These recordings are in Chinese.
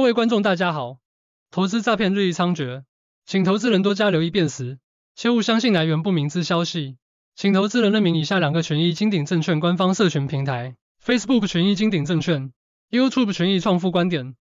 各位观众，大家好。投资诈骗日益猖獗，请投资人多加留意辨识，切勿相信来源不明之消息。请投资人认明以下两个权益金鼎证券官方社群平台：Facebook 权益金鼎证券，YouTube 权益创富观点。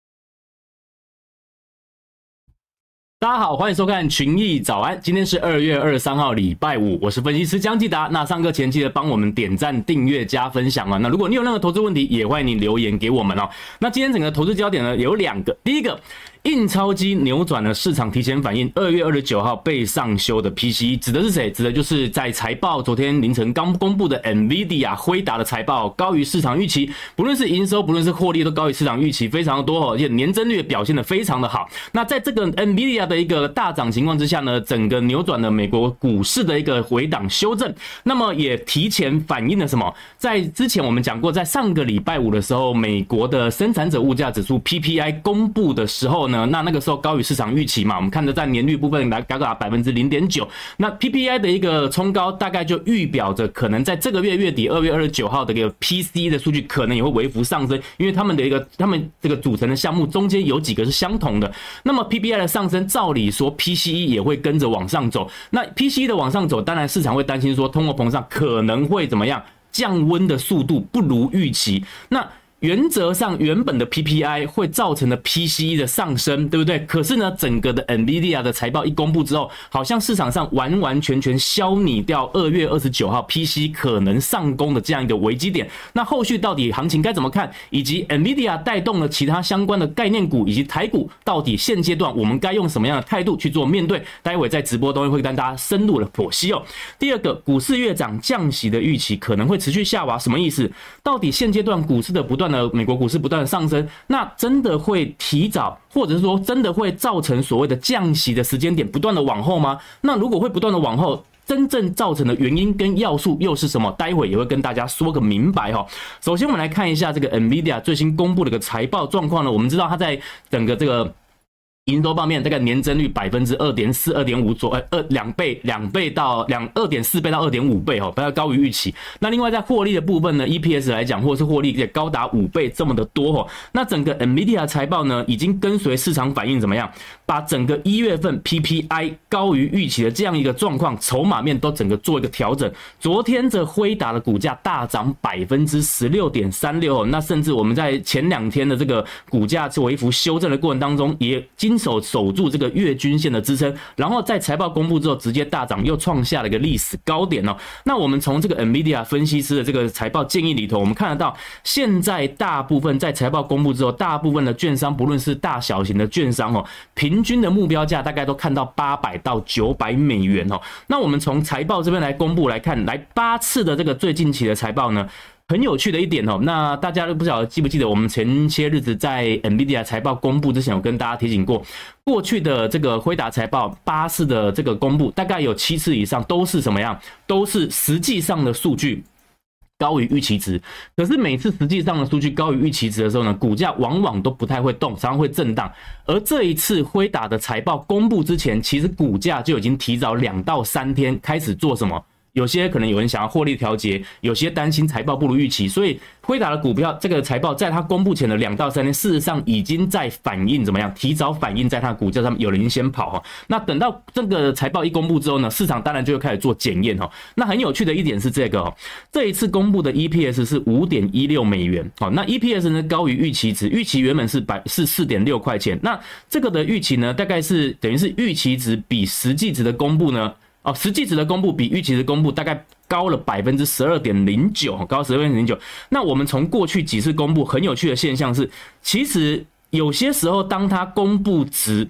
大家好，欢迎收看群益早安。今天是二月二十三号，礼拜五，我是分析师江继达。那上课前记得帮我们点赞、订阅、加分享啊。那如果你有任何投资问题，也欢迎你留言给我们哦。那今天整个投资焦点呢，有两个，第一个。印钞机扭转了市场提前反应，二月二十九号被上修的 PCE 指的是谁？指的就是在财报昨天凌晨刚公布的 NVIDIA 辉达的财报高于市场预期，不论是营收，不论是获利都高于市场预期，非常的多哦，而且年增率表现的非常的好。那在这个 NVIDIA 的一个大涨情况之下呢，整个扭转了美国股市的一个回档修正，那么也提前反映了什么？在之前我们讲过，在上个礼拜五的时候，美国的生产者物价指数 PPI 公布的时候呢。那那个时候高于市场预期嘛，我们看着在年率部分来高达百分之零点九，那 PPI 的一个冲高，大概就预表着可能在这个月月底二月二十九号的一个 PCE 的数据可能也会微幅上升，因为他们的一个他们这个组成的项目中间有几个是相同的，那么 PPI 的上升，照理说 PCE 也会跟着往上走，那 PCE 的往上走，当然市场会担心说通货膨胀可能会怎么样，降温的速度不如预期，那。原则上，原本的 PPI 会造成的 PCE 的上升，对不对？可是呢，整个的 NVIDIA 的财报一公布之后，好像市场上完完全全消弭掉二月二十九号 PCE 可能上攻的这样一个危机点。那后续到底行情该怎么看？以及 NVIDIA 带动了其他相关的概念股以及台股，到底现阶段我们该用什么样的态度去做面对？待会在直播中会跟大家深入的剖析哦。第二个，股市越涨，降息的预期可能会持续下滑，什么意思？到底现阶段股市的不断的美国股市不断的上升，那真的会提早，或者是说真的会造成所谓的降息的时间点不断的往后吗？那如果会不断的往后，真正造成的原因跟要素又是什么？待会也会跟大家说个明白哈。首先，我们来看一下这个 NVIDIA 最新公布的一个财报状况呢。我们知道它在整个这个。营收方面，大概年增率百分之二点四、二点五左，呃，二两倍、两倍到两二点四倍到二点五倍哦，比较高于预期。那另外在获利的部分呢，EPS 来讲，或者是获利也高达五倍这么的多哦。那整个 NVIDIA 财报呢，已经跟随市场反应怎么样？把整个一月份 PPI 高于预期的这样一个状况，筹码面都整个做一个调整。昨天这辉达的股价大涨百分之十六点三六哦，那甚至我们在前两天的这个股价做一幅修正的过程当中，也今经守守住这个月均线的支撑，然后在财报公布之后直接大涨，又创下了一个历史高点哦。那我们从这个 NVIDIA 分析师的这个财报建议里头，我们看得到，现在大部分在财报公布之后，大部分的券商，不论是大小型的券商哦，平均的目标价大概都看到八百到九百美元哦。那我们从财报这边来公布来看，来八次的这个最近期的财报呢。很有趣的一点哦，那大家都不晓得记不记得，我们前些日子在 NVIDIA 财报公布之前，有跟大家提醒过，过去的这个辉达财报八次的这个公布，大概有七次以上都是什么样？都是实际上的数据高于预期值。可是每次实际上的数据高于预期值的时候呢，股价往往都不太会动，常常会震荡。而这一次辉达的财报公布之前，其实股价就已经提早两到三天开始做什么？有些可能有人想要获利调节，有些担心财报不如预期，所以辉达的股票这个财报在它公布前的两到三天，事实上已经在反映怎么样？提早反映在它股价上面，有人先跑哈。那等到这个财报一公布之后呢，市场当然就会开始做检验哈。那很有趣的一点是这个，这一次公布的 EPS 是五点一六美元，好，那 EPS 呢高于预期值，预期原本是百是四点六块钱，那这个的预期呢，大概是等于是预期值比实际值的公布呢。哦，实际值的公布比预期的公布大概高了百分之十二点零九，高十二点零九。那我们从过去几次公布，很有趣的现象是，其实有些时候当它公布值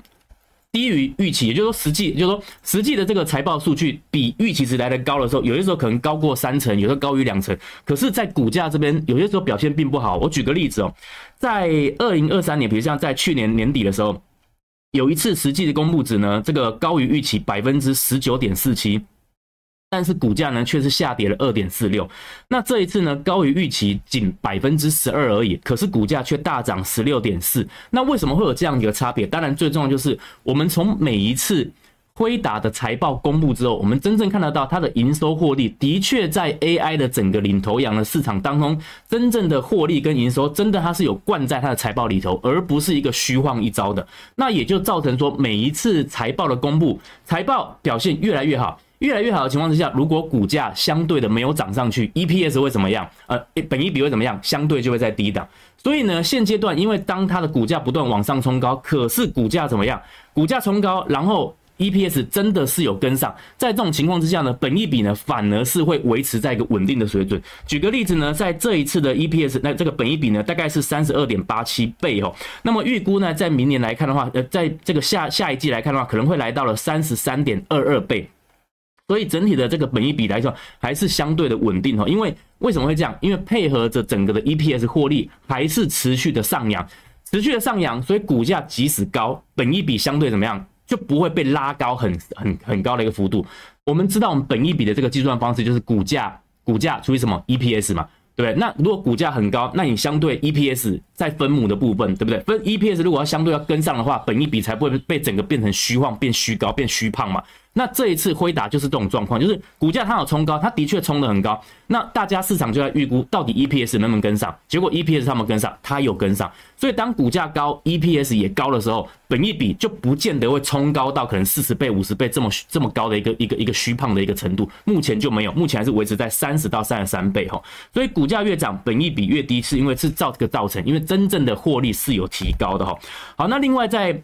低于预期，也就是说实际，就是说实际的这个财报数据比预期值来得高的时候，有些时候可能高过三成，有时候高于两成。可是，在股价这边，有些时候表现并不好。我举个例子哦，在二零二三年，比如像在去年年底的时候。有一次实际的公布值呢，这个高于预期百分之十九点四七，但是股价呢却是下跌了二点四六。那这一次呢，高于预期仅百分之十二而已，可是股价却大涨十六点四。那为什么会有这样一个差别？当然最重要就是我们从每一次辉达的财报公布之后，我们真正看得到它的营收获利的确在 AI 的整个领头羊的市场当中，真正的获利跟营收真的它是有灌在它的财报里头，而不是一个虚晃一招的。那也就造成说，每一次财报的公布，财报表现越来越好，越来越好的情况之下，如果股价相对的没有涨上去，EPS 会怎么样？呃，本益比会怎么样？相对就会在低档。所以呢，现阶段因为当它的股价不断往上冲高，可是股价怎么样？股价冲高，然后。EPS 真的是有跟上，在这种情况之下呢，本益比呢反而是会维持在一个稳定的水准。举个例子呢，在这一次的 EPS，那这个本益比呢大概是三十二点八七倍哦。那么预估呢，在明年来看的话，呃，在这个下下一季来看的话，可能会来到了三十三点二二倍。所以整体的这个本益比来说，还是相对的稳定哦。因为为什么会这样？因为配合着整个的 EPS 获利还是持续的上扬，持续的上扬，所以股价即使高，本益比相对怎么样？就不会被拉高很很很高的一个幅度。我们知道，我们本一笔的这个计算方式就是股价股价除以什么 EPS 嘛，对不对？那如果股价很高，那你相对 EPS 在分母的部分，对不对？分 EPS 如果要相对要跟上的话，本一笔才不会被整个变成虚晃、变虚高、变虚胖嘛。那这一次辉达就是这种状况，就是股价它有冲高，它的确冲得很高。那大家市场就在预估到底 EPS 能不能跟上，结果 EPS 他们跟上，它有跟上。所以当股价高，EPS 也高的时候，本益比就不见得会冲高到可能四十倍、五十倍这么这么高的一个一个一个虚胖的一个程度。目前就没有，目前还是维持在三十到三十三倍哈。所以股价越涨，本益比越低，是因为是造这个造成，因为真正的获利是有提高的哈。好，那另外在。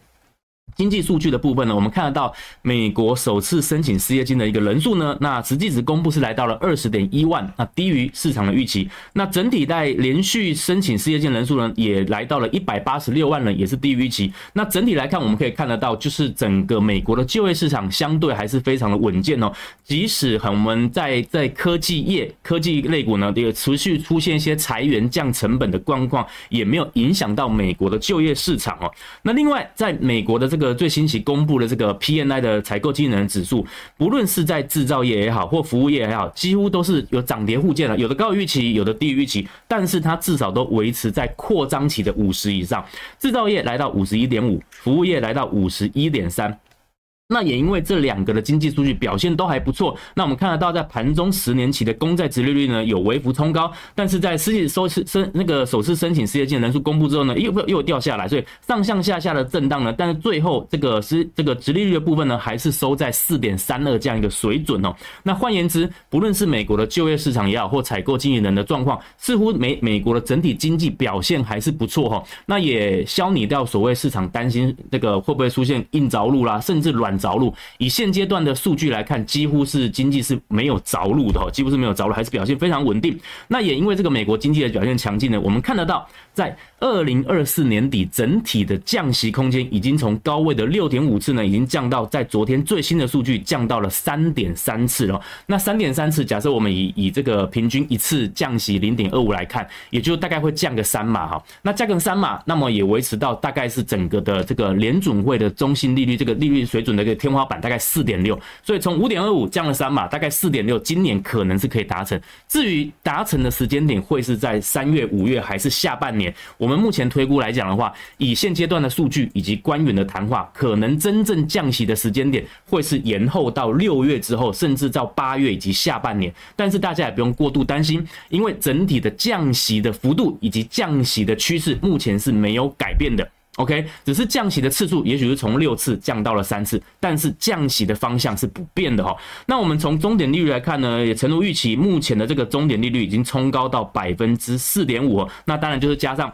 经济数据的部分呢，我们看得到美国首次申请失业金的一个人数呢，那实际值公布是来到了二十点一万，那低于市场的预期。那整体在连续申请失业金人数呢，也来到了一百八十六万人，也是低于预期。那整体来看，我们可以看得到，就是整个美国的就业市场相对还是非常的稳健哦。即使很我们在在科技业、科技类股呢，也持续出现一些裁员降成本的状况，也没有影响到美国的就业市场哦。那另外，在美国的这个最新期公布的这个 PNI 的采购经理人指数，不论是在制造业也好，或服务业也好，几乎都是有涨跌互见的，有的高于预期，有的低于预期，但是它至少都维持在扩张期的五十以上。制造业来到五十一点五，服务业来到五十一点三。那也因为这两个的经济数据表现都还不错，那我们看得到在盘中十年期的公债殖利率呢有微幅冲高，但是在失业收申那个首次申请失业金人数公布之后呢，又又掉下来，所以上上下下的震荡呢，但是最后这个是这个殖利率的部分呢，还是收在四点三二这样一个水准哦。那换言之，不论是美国的就业市场也好，或采购经理人的状况，似乎美美国的整体经济表现还是不错哈。那也消弭掉所谓市场担心这个会不会出现硬着陆啦，甚至软。着陆，以现阶段的数据来看，几乎是经济是没有着陆的，几乎是没有着陆，还是表现非常稳定。那也因为这个美国经济的表现强劲呢，我们看得到，在二零二四年底，整体的降息空间已经从高位的六点五次呢，已经降到在昨天最新的数据降到了三点三次了。那三点三次，假设我们以以这个平均一次降息零点二五来看，也就大概会降个三码哈。那降个三码，那么也维持到大概是整个的这个联准会的中心利率这个利率水准的一个天花板，大概四点六。所以从五点二五降了三码，大概四点六，今年可能是可以达成。至于达成的时间点会是在三月、五月还是下半年？我们目前推估来讲的话，以现阶段的数据以及官员的谈话，可能真正降息的时间点会是延后到六月之后，甚至到八月以及下半年。但是大家也不用过度担心，因为整体的降息的幅度以及降息的趋势目前是没有改变的。OK，只是降息的次数也许是从六次降到了三次，但是降息的方向是不变的哈。那我们从终点利率来看呢，也诚如预期，目前的这个终点利率已经冲高到百分之四点五。那当然就是加上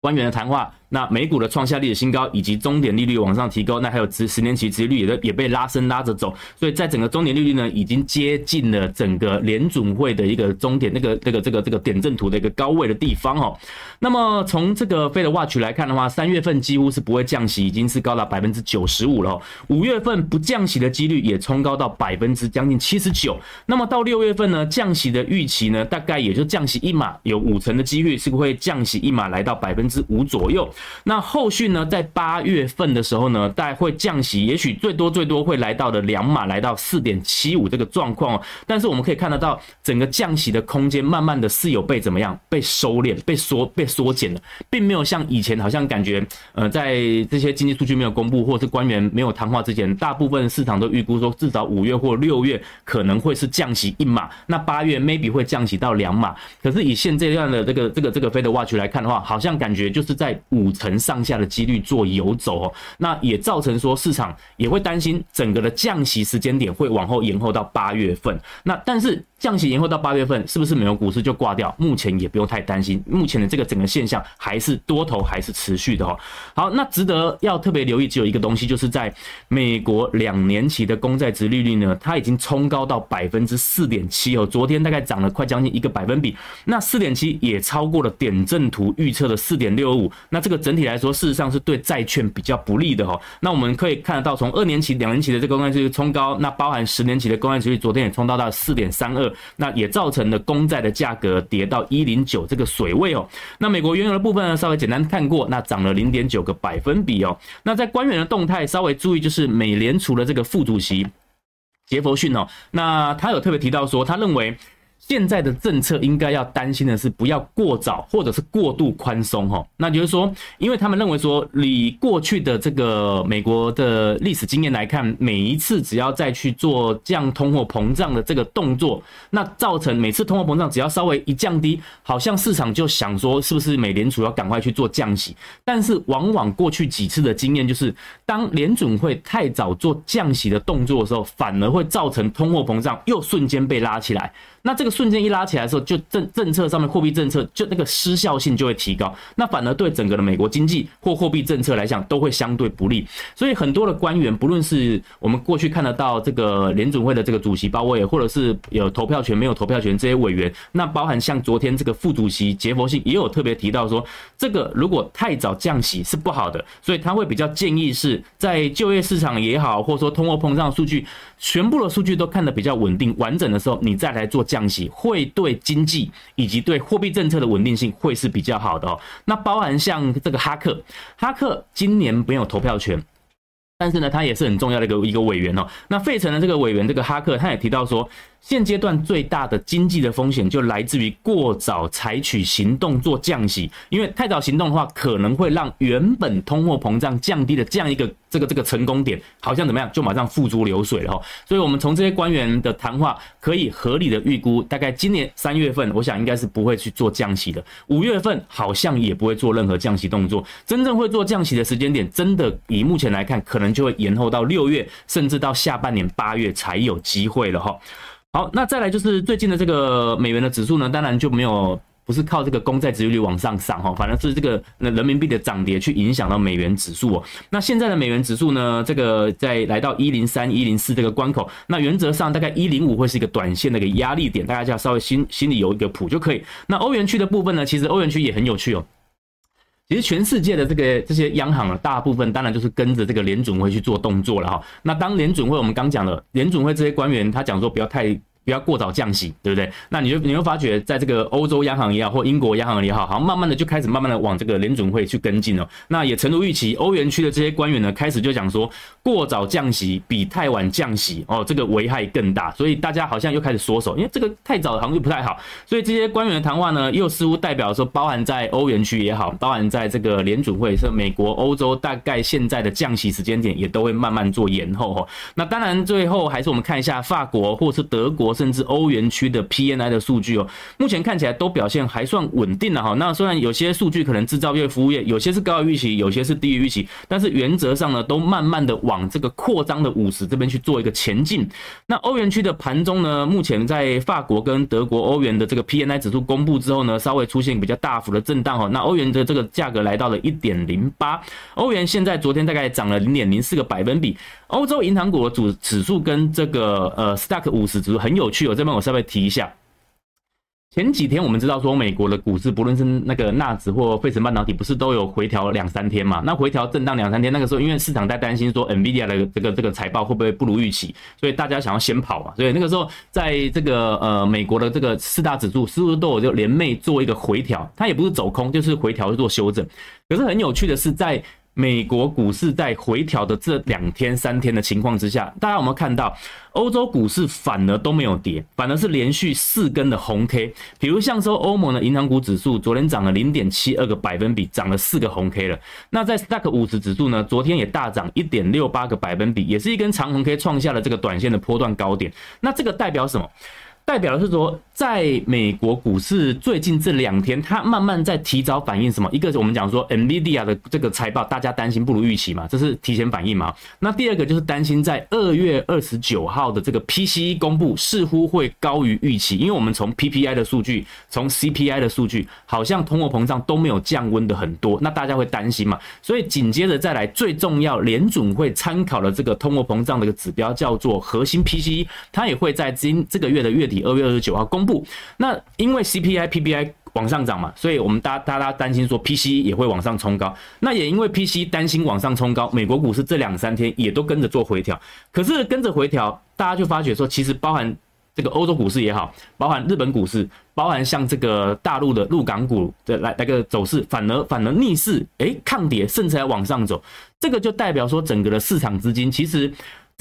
官员的谈话。那美股的创下历史新高，以及终点利率往上提高，那还有十十年期殖利率也也被拉升拉着走，所以在整个终点利率呢，已经接近了整个联准会的一个终点那个那个这个这个点阵图的一个高位的地方哦。那么从这个 Fed Watch 来看的话，三月份几乎是不会降息，已经是高达百分之九十五了。五月份不降息的几率也冲高到百分之将近七十九。那么到六月份呢，降息的预期呢，大概也就降息一码，有五成的几率是会降息一码来到百分之五左右。那后续呢，在八月份的时候呢，大概会降息，也许最多最多会来到的两码，来到四点七五这个状况。但是我们可以看得到，整个降息的空间慢慢的是有被怎么样？被收敛、被缩、被缩减了，并没有像以前好像感觉，呃，在这些经济数据没有公布，或是官员没有谈话之前，大部分市场都预估说，至少五月或六月可能会是降息一码，那八月 maybe 会降息到两码。可是以现这段的这个这个这个 Fed Watch 来看的话，好像感觉就是在五成上下的几率做游走哦，那也造成说市场也会担心整个的降息时间点会往后延后到八月份。那但是降息延后到八月份，是不是美国股市就挂掉？目前也不用太担心，目前的这个整个现象还是多头还是持续的哦。好，那值得要特别留意只有一个东西，就是在美国两年期的公债殖利率呢，它已经冲高到百分之四点七哦，昨天大概涨了快将近一个百分比。那四点七也超过了点阵图预测的四点六五。那这个整体来说，事实上是对债券比较不利的哦。那我们可以看得到，从二年期、两年期的这个公债殖率冲高，那包含十年期的公债殖率，昨天也冲到到四点三二，那也造成了公债的价格跌到一零九这个水位哦。那美国原油的部分呢，稍微简单看过，那涨了零点九个百分比哦。那在官员的动态稍微注意，就是美联储的这个副主席杰佛逊哦，那他有特别提到说，他认为。现在的政策应该要担心的是不要过早或者是过度宽松哈，那就是说，因为他们认为说，以过去的这个美国的历史经验来看，每一次只要再去做降通货膨胀的这个动作，那造成每次通货膨胀只要稍微一降低，好像市场就想说是不是美联储要赶快去做降息，但是往往过去几次的经验就是，当联准会太早做降息的动作的时候，反而会造成通货膨胀又瞬间被拉起来。那这个瞬间一拉起来的时候，就政政策上面货币政策就那个失效性就会提高，那反而对整个的美国经济或货币政策来讲都会相对不利。所以很多的官员，不论是我们过去看得到这个联准会的这个主席鲍威尔，或者是有投票权没有投票权这些委员，那包含像昨天这个副主席杰佛逊也有特别提到说，这个如果太早降息是不好的，所以他会比较建议是在就业市场也好，或者说通货膨胀数据全部的数据都看得比较稳定完整的时候，你再来做。降息会对经济以及对货币政策的稳定性会是比较好的哦。那包含像这个哈克，哈克今年没有投票权，但是呢，他也是很重要的一个一个委员哦。那费城的这个委员这个哈克，他也提到说。现阶段最大的经济的风险就来自于过早采取行动做降息，因为太早行动的话，可能会让原本通货膨胀降低的这样一个这个这个成功点，好像怎么样就马上付诸流水了哈。所以，我们从这些官员的谈话可以合理的预估，大概今年三月份，我想应该是不会去做降息的。五月份好像也不会做任何降息动作。真正会做降息的时间点，真的以目前来看，可能就会延后到六月，甚至到下半年八月才有机会了哈。好，那再来就是最近的这个美元的指数呢，当然就没有不是靠这个公债殖利率往上涨哈，反正是这个人民币的涨跌去影响到美元指数哦。那现在的美元指数呢，这个在来到一零三、一零四这个关口，那原则上大概一零五会是一个短线的一个压力点，大家就要稍微心心里有一个谱就可以。那欧元区的部分呢，其实欧元区也很有趣哦。其实全世界的这个这些央行啊，大部分当然就是跟着这个联准会去做动作了哈。那当联准会，我们刚讲了，联准会这些官员他讲说不要太。不要过早降息，对不对？那你就你会发觉，在这个欧洲央行也好，或英国央行也好，好像慢慢的就开始慢慢的往这个联准会去跟进了。那也诚如预期，欧元区的这些官员呢，开始就讲说，过早降息比太晚降息哦，这个危害更大。所以大家好像又开始缩手，因为这个太早好像就不太好。所以这些官员的谈话呢，又似乎代表说，包含在欧元区也好，包含在这个联准会，是美国、欧洲，大概现在的降息时间点也都会慢慢做延后哈。那当然，最后还是我们看一下法国或是德国。甚至欧元区的 PMI 的数据哦，目前看起来都表现还算稳定的哈。那虽然有些数据可能制造业、服务业有些是高于预期，有些是低于预期，但是原则上呢，都慢慢的往这个扩张的五十这边去做一个前进。那欧元区的盘中呢，目前在法国跟德国欧元的这个 PMI 指数公布之后呢，稍微出现比较大幅的震荡哈。那欧元的这个价格来到了一点零八，欧元现在昨天大概涨了零点零四个百分比。欧洲银行股的主指数跟这个呃 Stock 五十指数很有有趣哦，这边我稍微提一下。前几天我们知道说，美国的股市不论是那个纳指或费城半导体，不是都有回调两三天嘛？那回调震荡两三天，那个时候因为市场在担心说，NVIDIA 的这个这个财报会不会不如预期，所以大家想要先跑嘛。所以那个时候，在这个呃美国的这个四大指数，是不是都有就连袂做一个回调？它也不是走空，就是回调做修正。可是很有趣的是，在美国股市在回调的这两天三天的情况之下，大家有没有看到欧洲股市反而都没有跌，反而是连续四根的红 K。比如像说欧盟的银行股指数昨天涨了零点七二个百分比，涨了四个红 K 了。那在 Stock 五十指数呢，昨天也大涨一点六八个百分比，也是一根长红 K 创下了这个短线的波段高点。那这个代表什么？代表的是说，在美国股市最近这两天，它慢慢在提早反应什么？一个是我们讲说，NVIDIA 的这个财报，大家担心不如预期嘛，这是提前反应嘛。那第二个就是担心在二月二十九号的这个 PCE 公布，似乎会高于预期，因为我们从 PPI 的数据，从 CPI 的数据，好像通货膨胀都没有降温的很多，那大家会担心嘛。所以紧接着再来，最重要，联准会参考的这个通货膨胀的一个指标叫做核心 PCE，它也会在今这个月的月底。二月二十九号公布，那因为 CPI、PPI 往上涨嘛，所以我们大家大家担心说 PC 也会往上冲高。那也因为 PC 担心往上冲高，美国股市这两三天也都跟着做回调。可是跟着回调，大家就发觉说，其实包含这个欧洲股市也好，包含日本股市，包含像这个大陆的陆港股的来来个走势，反而反而逆势，哎、欸，抗跌，甚至还往上走。这个就代表说，整个的市场资金其实。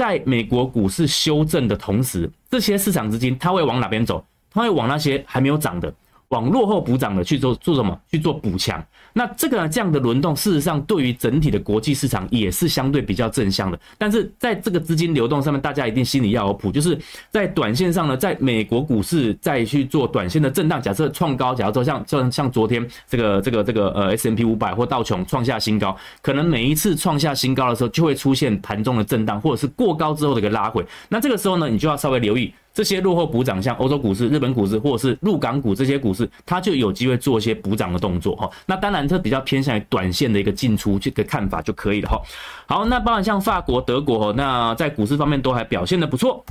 在美国股市修正的同时，这些市场资金它会往哪边走？它会往那些还没有涨的。往落后补涨的去做做什么？去做补强。那这个这样的轮动，事实上对于整体的国际市场也是相对比较正向的。但是在这个资金流动上面，大家一定心里要有谱，就是在短线上呢，在美国股市再去做短线的震荡。假设创高，假如说像像像昨天这个这个这个呃 S M P 五百或道琼创下新高，可能每一次创下新高的时候，就会出现盘中的震荡，或者是过高之后的一个拉回。那这个时候呢，你就要稍微留意。这些落后补涨，像欧洲股市、日本股市或者是入港股这些股市，它就有机会做一些补涨的动作哈。那当然，这比较偏向于短线的一个进出这个看法就可以了哈。好，那包括像法国、德国，那在股市方面都还表现的不错。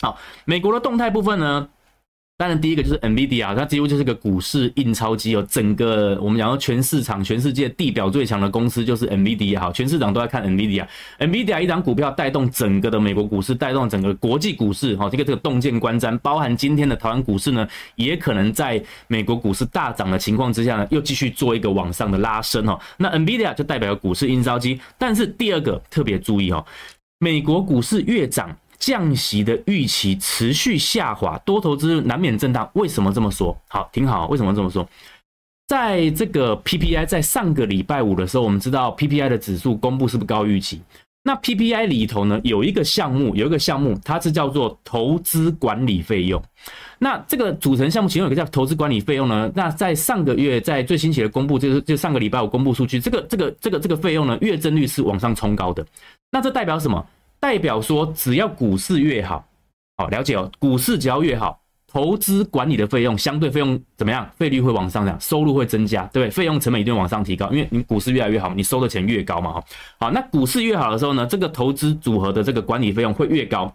好，美国的动态部分呢？当然，第一个就是 NVIDIA，它几乎就是个股市印钞机哦。整个我们讲说全市场、全世界地表最强的公司就是 NVIDIA 哈，全市场都在看 NVIDIA。NVIDIA 一档股票带动整个的美国股市，带动整个国际股市哈，这个这个动见观瞻，包含今天的台湾股市呢，也可能在美国股市大涨的情况之下呢，又继续做一个往上的拉升哈。那 NVIDIA 就代表股市印钞机，但是第二个特别注意哈，美国股市越涨。降息的预期持续下滑，多头之日难免震荡。为什么这么说？好，挺好。为什么这么说？在这个 PPI 在上个礼拜五的时候，我们知道 PPI 的指数公布是不是高预期？那 PPI 里头呢，有一个项目，有一个项目，它是叫做投资管理费用。那这个组成项目其中有一个叫投资管理费用呢。那在上个月，在最新期的公布，就是就上个礼拜五公布数据，这个这个这个这个费用呢，月增率是往上冲高的。那这代表什么？代表说，只要股市越好，好了解哦。股市只要越好，投资管理的费用相对费用怎么样？费率会往上涨，收入会增加，对不对？费用成本一定往上提高，因为你股市越来越好，你收的钱越高嘛。哈，好，那股市越好的时候呢，这个投资组合的这个管理费用会越高，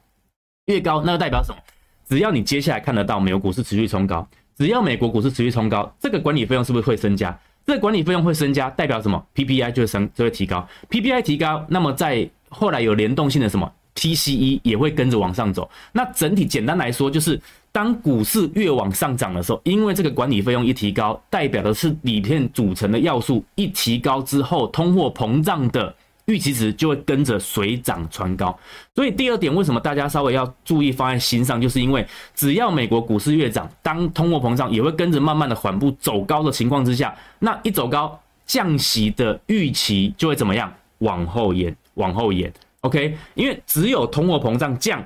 越高，那代表什么？只要你接下来看得到美国股市持续冲高，只要美国股市持续冲高，这个管理费用是不是会增加？这个管理费用会增加，代表什么？PPI 就会升，就会提高。PPI 提高，那么在后来有联动性的什么 PCE 也会跟着往上走。那整体简单来说，就是当股市越往上涨的时候，因为这个管理费用一提高，代表的是底片组成的要素一提高之后，通货膨胀的预期值就会跟着水涨船高。所以第二点，为什么大家稍微要注意放在心上，就是因为只要美国股市越涨，当通货膨胀也会跟着慢慢的缓步走高的情况之下，那一走高，降息的预期就会怎么样？往后延，往后延。OK，因为只有通货膨胀降，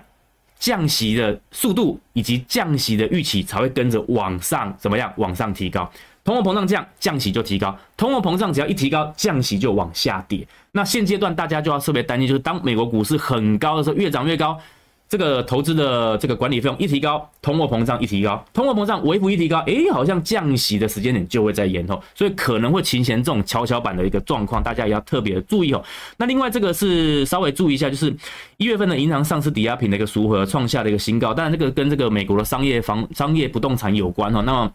降息的速度以及降息的预期才会跟着往上怎么样？往上提高。通货膨胀降，降息就提高。通货膨胀只要一提高，降息就往下跌。那现阶段大家就要特别担心，就是当美国股市很高的时候，越涨越高，这个投资的这个管理费用一提高，通货膨胀一提高，通货膨胀微幅一提高，诶，好像降息的时间点就会在延后，所以可能会呈现这种跷跷板的一个状况，大家也要特别注意哦。那另外这个是稍微注意一下，就是一月份的银行上市抵押品的一个赎回创下的一个新高，当然这个跟这个美国的商业房商业不动产有关哦。那么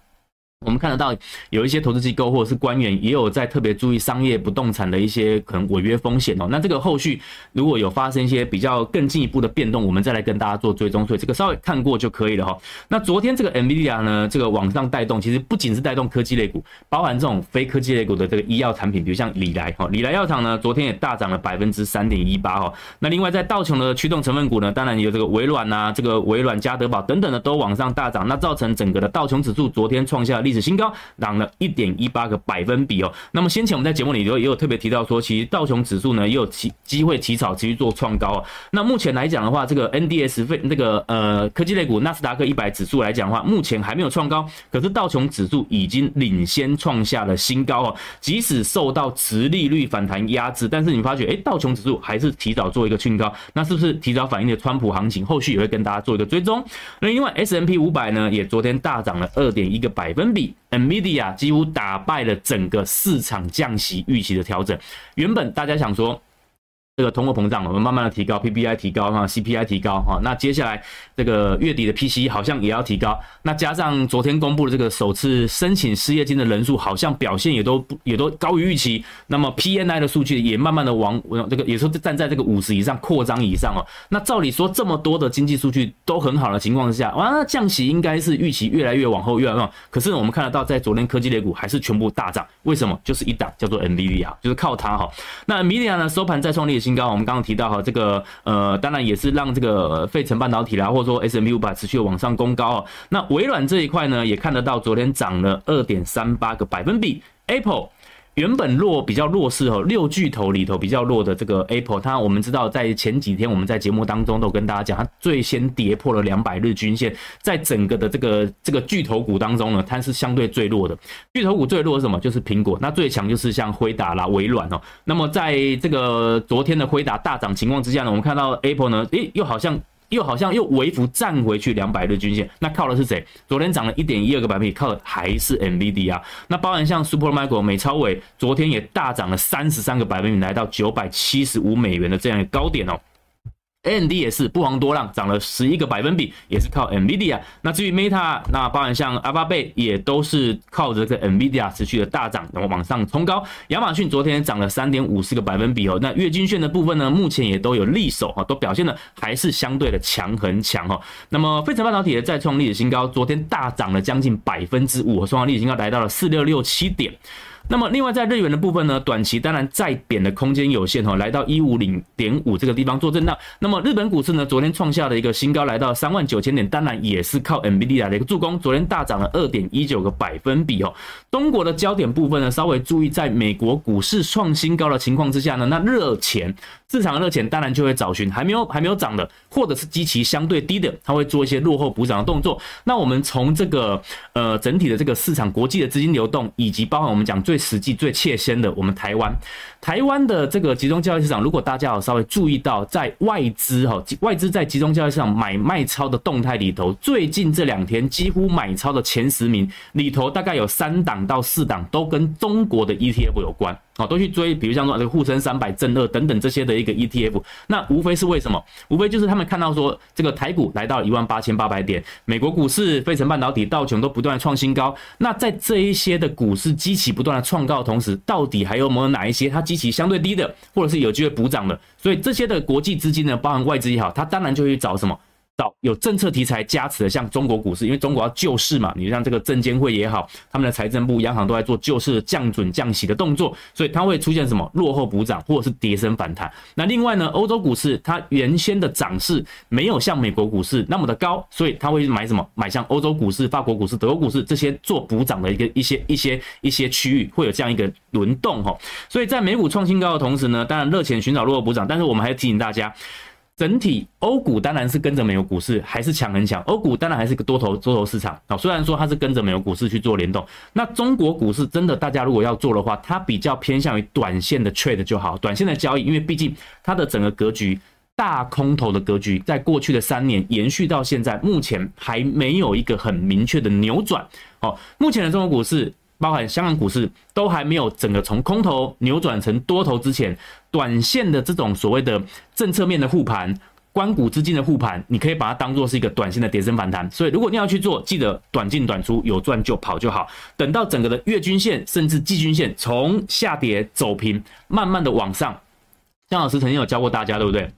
我们看得到有一些投资机构或者是官员也有在特别注意商业不动产的一些可能违约风险哦。那这个后续如果有发生一些比较更进一步的变动，我们再来跟大家做追踪。所以这个稍微看过就可以了哈。那昨天这个 NVIDIA 呢，这个往上带动，其实不仅是带动科技类股，包含这种非科技类股的这个医药产品，比如像礼来哈，礼来药厂呢，昨天也大涨了百分之三点一八哈。那另外在道琼的驱动成分股呢，当然有这个微软呐，这个微软、家得宝等等的都往上大涨，那造成整个的道琼指数昨天创下。历史新高，涨了一点一八个百分比哦。那么先前我们在节目里头也有特别提到说，其实道琼指数呢也有机机会起草持续做创高。那目前来讲的话，这个 NDS 费那个呃科技类股纳斯达克一百指数来讲的话，目前还没有创高，可是道琼指数已经领先创下了新高哦。即使受到持利率反弹压制，但是你发觉，哎，道琼指数还是提早做一个创高，那是不是提早反映了川普行情？后续也会跟大家做一个追踪。那另外 S&P 五百呢，也昨天大涨了二点一个百分比。NVIDIA 几乎打败了整个市场降息预期的调整。原本大家想说，这个通货膨胀，我们慢慢的提高，PPI 提高哈，CPI 提高哈，那接下来这个月底的 PCE 好像也要提高，那加上昨天公布的这个首次申请失业金的人数，好像表现也都也都高于预期，那么 PNI 的数据也慢慢的往这个也是站在这个五十以上扩张以上哦，那照理说这么多的经济数据都很好的情况之下，哇，那降息应该是预期越来越往后越来越往，可是我们看得到在昨天科技类股还是全部大涨，为什么？就是一档叫做 NVIDIA，就是靠它哈，那 NVIDIA 呢收盘再创历史新高，我们刚刚提到哈，这个呃，当然也是让这个费城半导体啦，或者说 S M U 把持续往上攻高哦。那微软这一块呢，也看得到昨天涨了二点三八个百分比，Apple。原本弱比较弱势哦，六巨头里头比较弱的这个 Apple，它我们知道在前几天我们在节目当中都跟大家讲，它最先跌破了两百日均线，在整个的这个这个巨头股当中呢，它是相对最弱的。巨头股最弱是什么？就是苹果，那最强就是像辉达啦、微软哦。那么在这个昨天的辉达大涨情况之下呢，我们看到 Apple 呢，诶，又好像。又好像又微幅站回去两百日均线，那靠的是谁？昨天涨了一点一二个百分比，靠的还是 MVD 啊。那包含像 Supermicro 美超伟，昨天也大涨了三十三个百分比，来到九百七十五美元的这样一个高点哦。AMD 也是不遑多让，涨了十一个百分比，也是靠 NVIDIA。那至于 Meta，那包含像 Alphabet 也都是靠着这个 NVIDIA 持续的大涨，然后往上冲高。亚马逊昨天涨了三点五四个百分比哦。那月均线的部分呢，目前也都有力守哈，都表现的还是相对的强很强哈。那么费城半导体的再创历史新高，昨天大涨了将近百分之五，创历史新高来到了四六六七点。那么，另外在日元的部分呢，短期当然再贬的空间有限哈，来到一五零点五这个地方做震荡。那么日本股市呢，昨天创下了一个新高，来到三万九千点，当然也是靠 NBD 来的一个助攻，昨天大涨了二点一九个百分比哦。中国的焦点部分呢，稍微注意，在美国股市创新高的情况之下呢，那热钱。市场的热钱当然就会找寻还没有还没有涨的，或者是基期相对低的，它会做一些落后补涨的动作。那我们从这个呃整体的这个市场国际的资金流动，以及包含我们讲最实际最切身的，我们台湾台湾的这个集中交易市场，如果大家有稍微注意到，在外资哈外资在集中交易市场买卖超的动态里头，最近这两天几乎买超的前十名里头，大概有三档到四档都跟中国的 ETF 有关。好，都去追，比如像说这个沪深三百、正二等等这些的一个 ETF，那无非是为什么？无非就是他们看到说，这个台股来到一万八千八百点，美国股市、费城半导体、道琼都不断创新高。那在这一些的股市激起不断的创高的同时，到底还有没有哪一些它基期相对低的，或者是有机会补涨的？所以这些的国际资金呢，包含外资也好，它当然就会找什么？到有政策题材加持的，像中国股市，因为中国要救市嘛，你像这个证监会也好，他们的财政部、央行都在做救市、降准、降息的动作，所以它会出现什么落后补涨，或者是跌升反弹。那另外呢，欧洲股市它原先的涨势没有像美国股市那么的高，所以它会买什么？买像欧洲股市、法国股市、德国股市这些做补涨的一个一些一些一些区域，会有这样一个轮动哈。所以在美股创新高的同时呢，当然热钱寻找落后补涨，但是我们还要提醒大家。整体欧股当然是跟着美国股市还是强很强，欧股当然还是个多头多头市场啊。虽然说它是跟着美国股市去做联动，那中国股市真的大家如果要做的话，它比较偏向于短线的 trade 就好，短线的交易，因为毕竟它的整个格局大空头的格局，在过去的三年延续到现在，目前还没有一个很明确的扭转。好，目前的中国股市，包含香港股市，都还没有整个从空头扭转成多头之前，短线的这种所谓的政策面的护盘。关谷资金的护盘，你可以把它当做是一个短线的跌升反弹，所以如果你要去做，记得短进短出，有赚就跑就好。等到整个的月均线甚至季均线从下跌走平，慢慢的往上。江老师曾经有教过大家，对不对？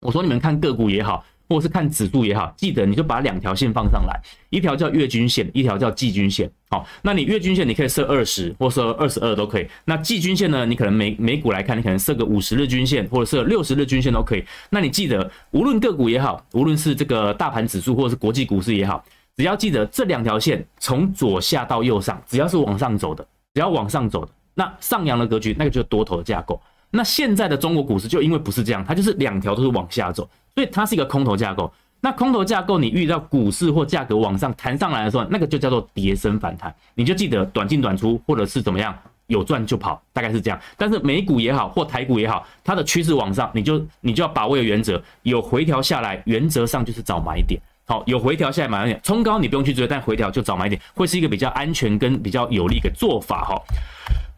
我说你们看个股也好。或是看指数也好，记得你就把两条线放上来，一条叫月均线，一条叫季均线。好，那你月均线你可以设二十，或设二十二都可以。那季均线呢？你可能每每股来看，你可能设个五十日均线，或者设六十日均线都可以。那你记得，无论个股也好，无论是这个大盘指数或者是国际股市也好，只要记得这两条线从左下到右上，只要是往上走的，只要往上走的，那上扬的格局，那个就是多头的架构。那现在的中国股市就因为不是这样，它就是两条都是往下走。所以它是一个空头架构，那空头架构你遇到股市或价格往上弹上来的时候，那个就叫做跌升反弹，你就记得短进短出，或者是怎么样，有赚就跑，大概是这样。但是美股也好或台股也好，它的趋势往上，你就你就要把握的原则，有回调下来，原则上就是找买点。好，有回调下来买点，冲高你不用去追，但回调就找买点，会是一个比较安全跟比较有利的做法哈。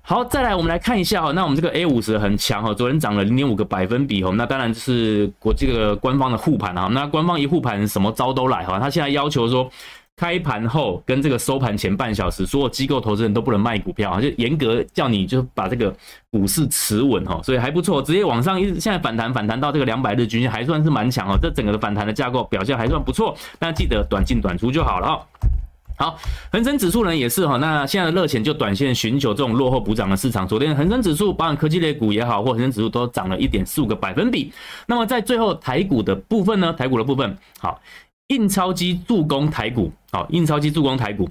好，再来我们来看一下哈，那我们这个 A 五十很强哈，昨天涨了零点五个百分比哈，那当然是国这个官方的护盘啊，那官方一护盘什么招都来哈，他现在要求说开盘后跟这个收盘前半小时，所有机构投资人都不能卖股票啊，就严格叫你就把这个股市持稳哈，所以还不错，直接往上一现在反弹反弹到这个两百日均线还算是蛮强哦，这整个的反弹的架构表现还算不错，但记得短进短出就好了啊。好，恒生指数呢也是哈，那现在的热钱就短线寻求这种落后补涨的市场。昨天恒生指数，包含科技类股也好，或恒生指数都涨了一点四五个百分比。那么在最后台股的部分呢，台股的部分，好，印钞机助攻台股，好，印钞机助攻台股。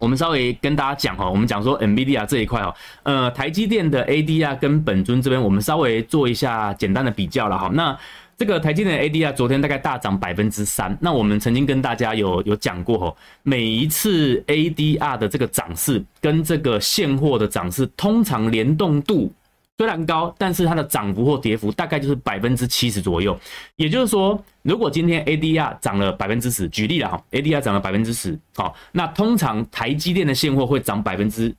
我们稍微跟大家讲哈，我们讲说 NVIDIA 这一块哈，呃，台积电的 ADR 跟本尊这边，我们稍微做一下简单的比较了哈，那。这个台积电 ADR 昨天大概大涨百分之三。那我们曾经跟大家有有讲过吼，每一次 ADR 的这个涨势跟这个现货的涨势，通常联动度虽然高，但是它的涨幅或跌幅大概就是百分之七十左右。也就是说，如果今天 ADR 涨了百分之十，举例了哈，ADR 涨了百分之十，好，那通常台积电的现货会涨百分之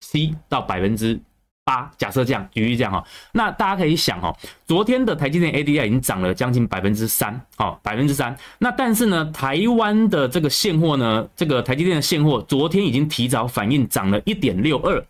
七到百分之。八，假设这样，举例这样哈，那大家可以想哈，昨天的台积电 ADR 已经涨了将近百分之三，好，百分之三。那但是呢，台湾的这个现货呢，这个台积电的现货昨天已经提早反应涨了一点六二，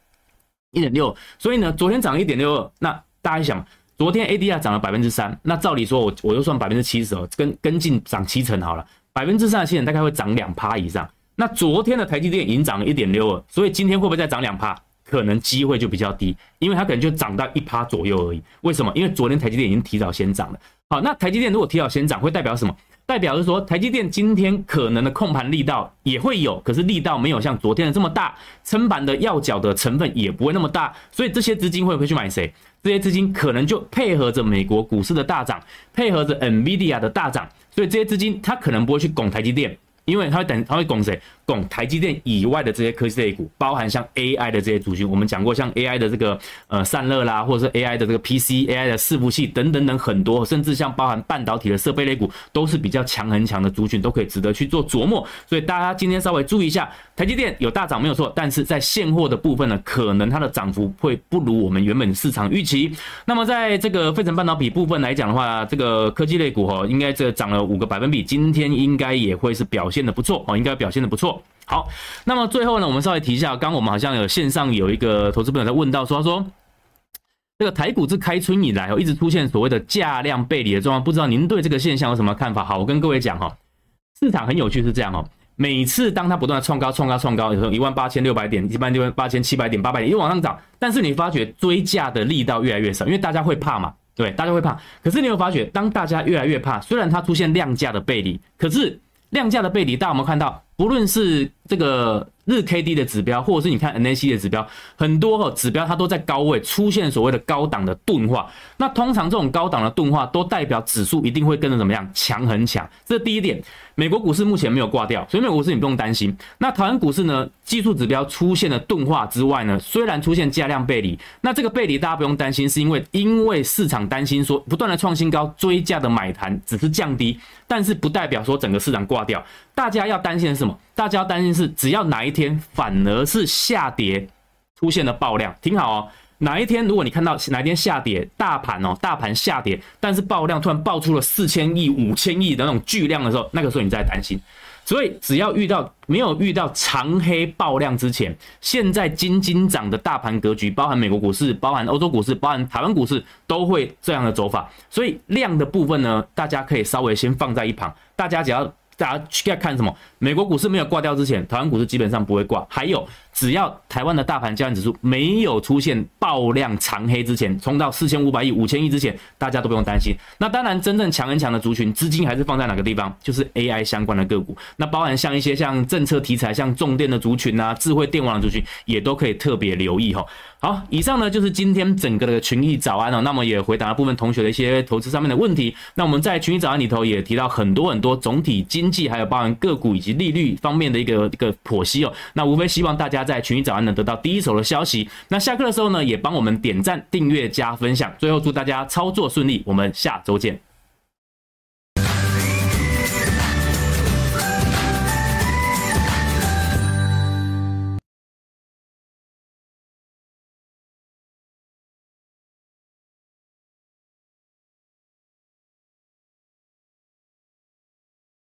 一点六。所以呢，昨天涨了一点六二，那大家想，昨天 ADR 涨了百分之三，那照理说我我就算百分之七十哦，跟跟进涨七成好了，百分之三的七成大概会涨两趴以上。那昨天的台积电已经涨了一点六二，所以今天会不会再涨两趴？可能机会就比较低，因为它可能就涨到一趴左右而已。为什么？因为昨天台积电已经提早先涨了。好，那台积电如果提早先涨，会代表什么？代表是说台积电今天可能的控盘力道也会有，可是力道没有像昨天的这么大，撑盘的要角的成分也不会那么大。所以这些资金会不会去买谁？这些资金可能就配合着美国股市的大涨，配合着 NVIDIA 的大涨，所以这些资金它可能不会去拱台积电，因为它会等，它会拱谁？供台积电以外的这些科技类股，包含像 AI 的这些族群，我们讲过，像 AI 的这个呃散热啦，或者是 AI 的这个 PC、AI 的伺服器等等等很多，甚至像包含半导体的设备类股，都是比较强很强的族群，都可以值得去做琢磨。所以大家今天稍微注意一下，台积电有大涨没有错，但是在现货的部分呢，可能它的涨幅会不如我们原本市场预期。那么在这个费城半导体部分来讲的话，这个科技类股哈，应该这涨了五个百分比，今天应该也会是表现的不错哦，应该表现的不错。好，那么最后呢，我们稍微提一下，刚我们好像有线上有一个投资朋友在问到，说他说这个台股自开春以来哦，一直出现所谓的价量背离的状况，不知道您对这个现象有什么看法？好，我跟各位讲哈，市场很有趣是这样哦，每次当它不断的创高、创高、创高，有时候一万八千六百点、一万六万八千七百点、八百点又往上涨，但是你发觉追价的力道越来越少，因为大家会怕嘛，对，大家会怕。可是你有发觉，当大家越来越怕，虽然它出现量价的背离，可是量价的背离，大家有没有看到？不论是这个日 K D 的指标，或者是你看 N A C 的指标，很多哦指标它都在高位出现所谓的高档的钝化。那通常这种高档的钝化都代表指数一定会跟着怎么样强很强，这第一点。美国股市目前没有挂掉，所以美国股市你不用担心。那台湾股市呢？技术指标出现了钝化之外呢，虽然出现价量背离，那这个背离大家不用担心，是因为因为市场担心说不断的创新高追价的买盘只是降低，但是不代表说整个市场挂掉。大家要担心的是什么？大家要担心是只要哪一天反而是下跌出现了爆量，听好哦。哪一天，如果你看到哪一天下跌，大盘哦，大盘下跌，但是爆量突然爆出了四千亿、五千亿的那种巨量的时候，那个时候你再担心。所以只要遇到没有遇到长黑爆量之前，现在金金涨的大盘格局，包含美国股市、包含欧洲股市、包含台湾股市，都会这样的走法。所以量的部分呢，大家可以稍微先放在一旁，大家只要。大家去看什么？美国股市没有挂掉之前，台湾股市基本上不会挂。还有，只要台湾的大盘交易指数没有出现爆量长黑之前，冲到四千五百亿、五千亿之前，大家都不用担心。那当然，真正强很强的族群，资金还是放在哪个地方？就是 AI 相关的个股。那包含像一些像政策题材、像重电的族群啊、智慧电网的族群，也都可以特别留意哈。好，以上呢就是今天整个的群益早安哦。那么也回答了部分同学的一些投资上面的问题。那我们在群益早安里头也提到很多很多总体经济，还有包含个股以及利率方面的一个一个剖析哦。那无非希望大家在群益早安能得到第一手的消息。那下课的时候呢，也帮我们点赞、订阅、加分享。最后祝大家操作顺利，我们下周见。